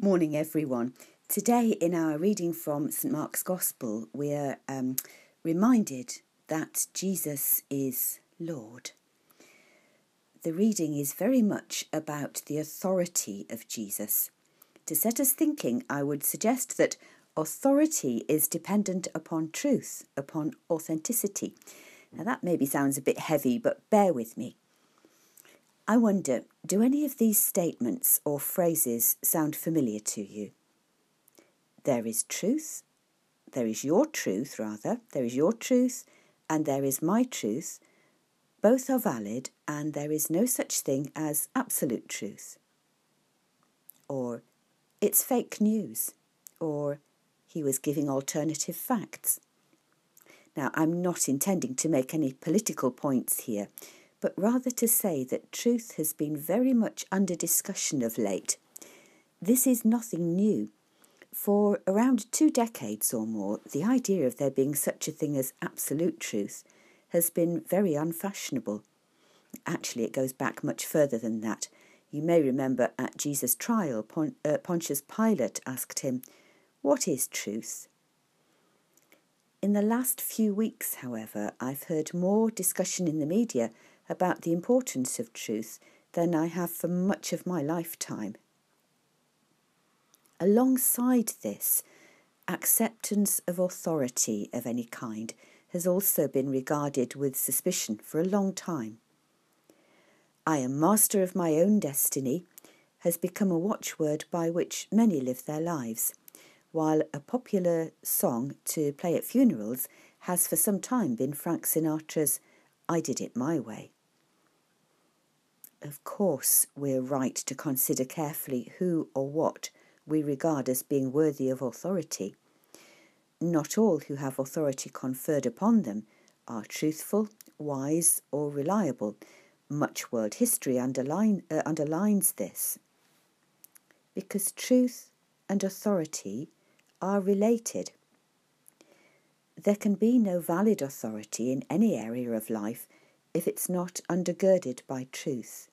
Morning, everyone. Today, in our reading from St Mark's Gospel, we are um, reminded that Jesus is Lord. The reading is very much about the authority of Jesus. To set us thinking, I would suggest that authority is dependent upon truth, upon authenticity. Now, that maybe sounds a bit heavy, but bear with me. I wonder, do any of these statements or phrases sound familiar to you? There is truth, there is your truth, rather, there is your truth, and there is my truth. Both are valid, and there is no such thing as absolute truth. Or, it's fake news. Or, he was giving alternative facts. Now, I'm not intending to make any political points here but rather to say that truth has been very much under discussion of late. This is nothing new. For around two decades or more, the idea of there being such a thing as absolute truth has been very unfashionable. Actually, it goes back much further than that. You may remember at Jesus' trial, Pon- uh, Pontius Pilate asked him, What is truth? In the last few weeks, however, I've heard more discussion in the media about the importance of truth than I have for much of my lifetime. Alongside this, acceptance of authority of any kind has also been regarded with suspicion for a long time. I am master of my own destiny has become a watchword by which many live their lives, while a popular song to play at funerals has for some time been Frank Sinatra's I Did It My Way. Of course, we're right to consider carefully who or what we regard as being worthy of authority. Not all who have authority conferred upon them are truthful, wise, or reliable. Much world history underline, uh, underlines this. Because truth and authority are related. There can be no valid authority in any area of life if it's not undergirded by truth.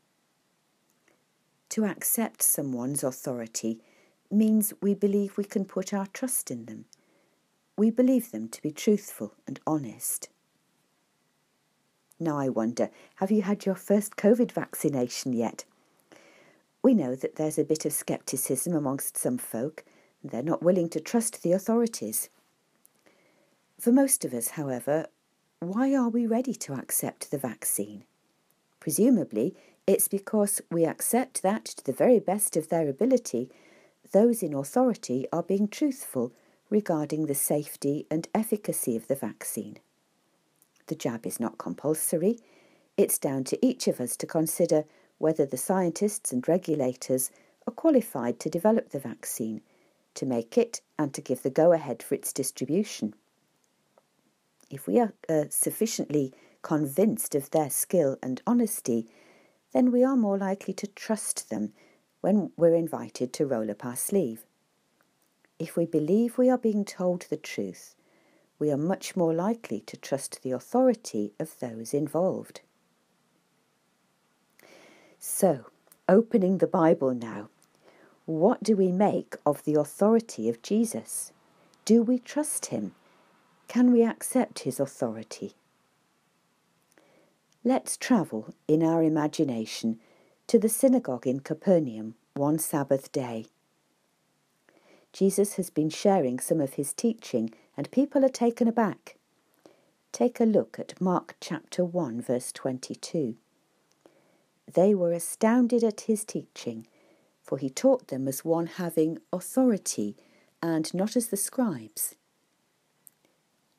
To accept someone's authority means we believe we can put our trust in them. We believe them to be truthful and honest. Now, I wonder, have you had your first COVID vaccination yet? We know that there's a bit of scepticism amongst some folk. They're not willing to trust the authorities. For most of us, however, why are we ready to accept the vaccine? Presumably, it's because we accept that, to the very best of their ability, those in authority are being truthful regarding the safety and efficacy of the vaccine. The jab is not compulsory. It's down to each of us to consider whether the scientists and regulators are qualified to develop the vaccine, to make it, and to give the go ahead for its distribution. If we are uh, sufficiently convinced of their skill and honesty, then we are more likely to trust them when we're invited to roll up our sleeve. If we believe we are being told the truth, we are much more likely to trust the authority of those involved. So, opening the Bible now, what do we make of the authority of Jesus? Do we trust him? Can we accept his authority? Let's travel in our imagination to the synagogue in Capernaum one Sabbath day. Jesus has been sharing some of his teaching, and people are taken aback. Take a look at Mark chapter 1, verse 22. They were astounded at his teaching, for he taught them as one having authority and not as the scribes.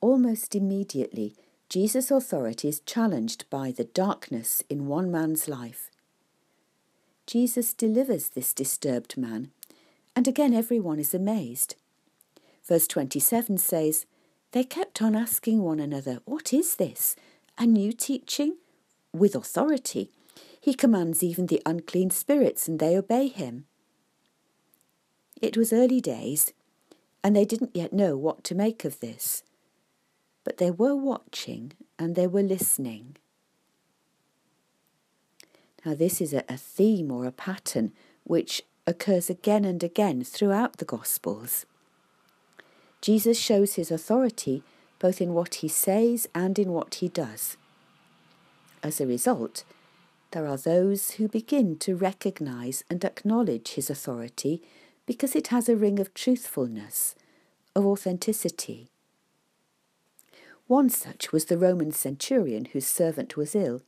Almost immediately, Jesus' authority is challenged by the darkness in one man's life. Jesus delivers this disturbed man, and again everyone is amazed. Verse 27 says, They kept on asking one another, What is this? A new teaching? With authority. He commands even the unclean spirits, and they obey him. It was early days, and they didn't yet know what to make of this but they were watching and they were listening. Now, this is a, theme or a pattern which occurs again and again throughout the Gospels. Jesus shows his authority both in what he says and in what he does. As a result, there are those who begin to recognize and acknowledge his authority because it has a ring of truthfulness, of authenticity. One such was the Roman centurion whose servant was ill.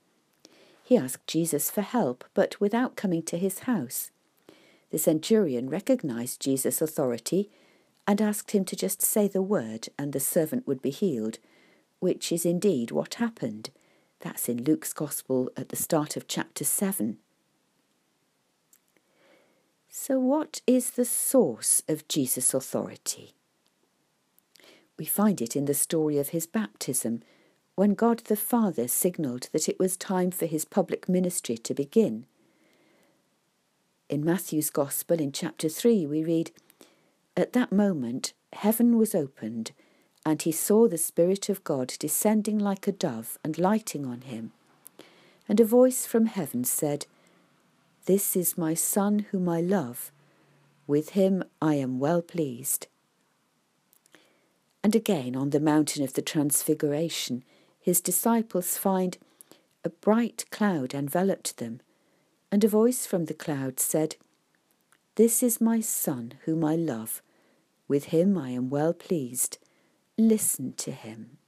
He asked Jesus for help, but without coming to his house. The centurion recognized Jesus' authority and asked him to just say the word and the servant would be healed, which is indeed what happened. That's in Luke's Gospel at the start of chapter 7. So, what is the source of Jesus' authority? We find it in the story of his baptism, when God the Father signalled that it was time for his public ministry to begin. In Matthew's Gospel, in chapter 3, we read, At that moment, heaven was opened and he saw the Spirit of God descending like a dove and lighting on him. And a voice from heaven said, This is my Son whom I love. With him I am well pleased. And again on the mountain of the Transfiguration, his disciples find a bright cloud enveloped them, and a voice from the cloud said, This is my Son whom I love. With him I am well pleased listen to him.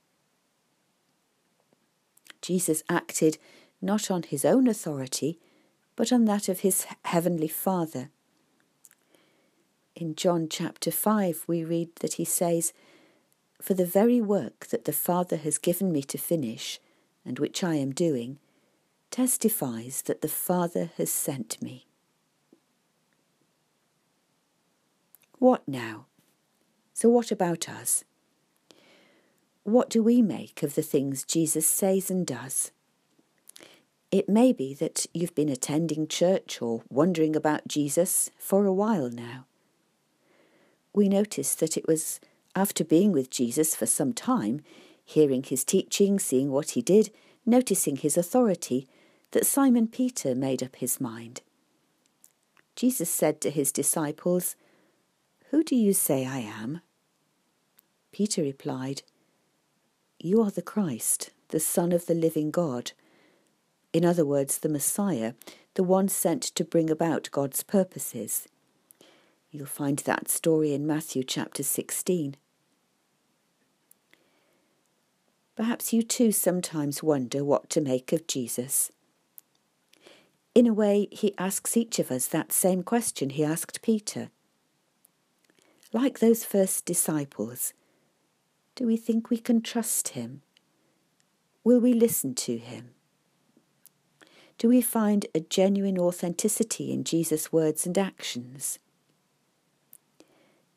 Jesus acted not on his own authority, but on that of his heavenly Father. In John chapter 5, we read that he says, For the very work that the Father has given me to finish, and which I am doing, testifies that the Father has sent me. What now? So, what about us? what do we make of the things Jesus says and does? It may be that you've been attending church or wondering about Jesus for a while now. We notice that it was after being with Jesus for some time, hearing his teaching, seeing what he did, noticing his authority, that Simon Peter made up his mind. Jesus said to his disciples, Who do you say I am? Peter replied, you are the Christ, the Son of the living God. In other words, the Messiah, the one sent to bring about God's purposes. You'll find that story in Matthew chapter 16. Perhaps you too sometimes wonder what to make of Jesus. In a way, he asks each of us that same question he asked Peter. Like those first disciples, do we think we can trust him? Will we listen to him? Do we find a genuine authenticity in Jesus' words and actions?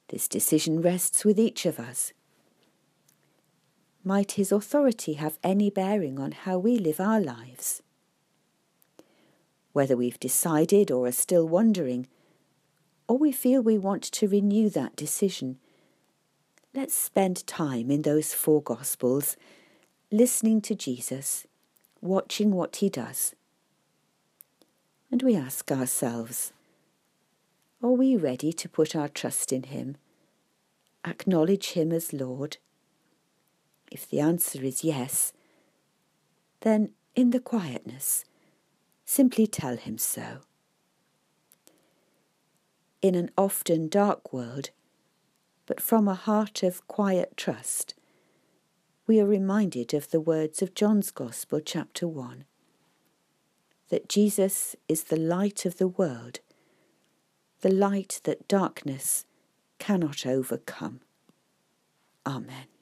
This decision rests with each of us. Might his authority have any bearing on how we live our lives? Whether we've decided or are still wondering, or we feel we want to renew that decision Let's spend time in those four Gospels, listening to Jesus, watching what he does. And we ask ourselves, are we ready to put our trust in him, acknowledge him as Lord? If the answer is yes, then in the quietness, simply tell him so. In an often dark world, but from a heart of quiet trust, we are reminded of the words of John's Gospel, chapter 1 that Jesus is the light of the world, the light that darkness cannot overcome. Amen.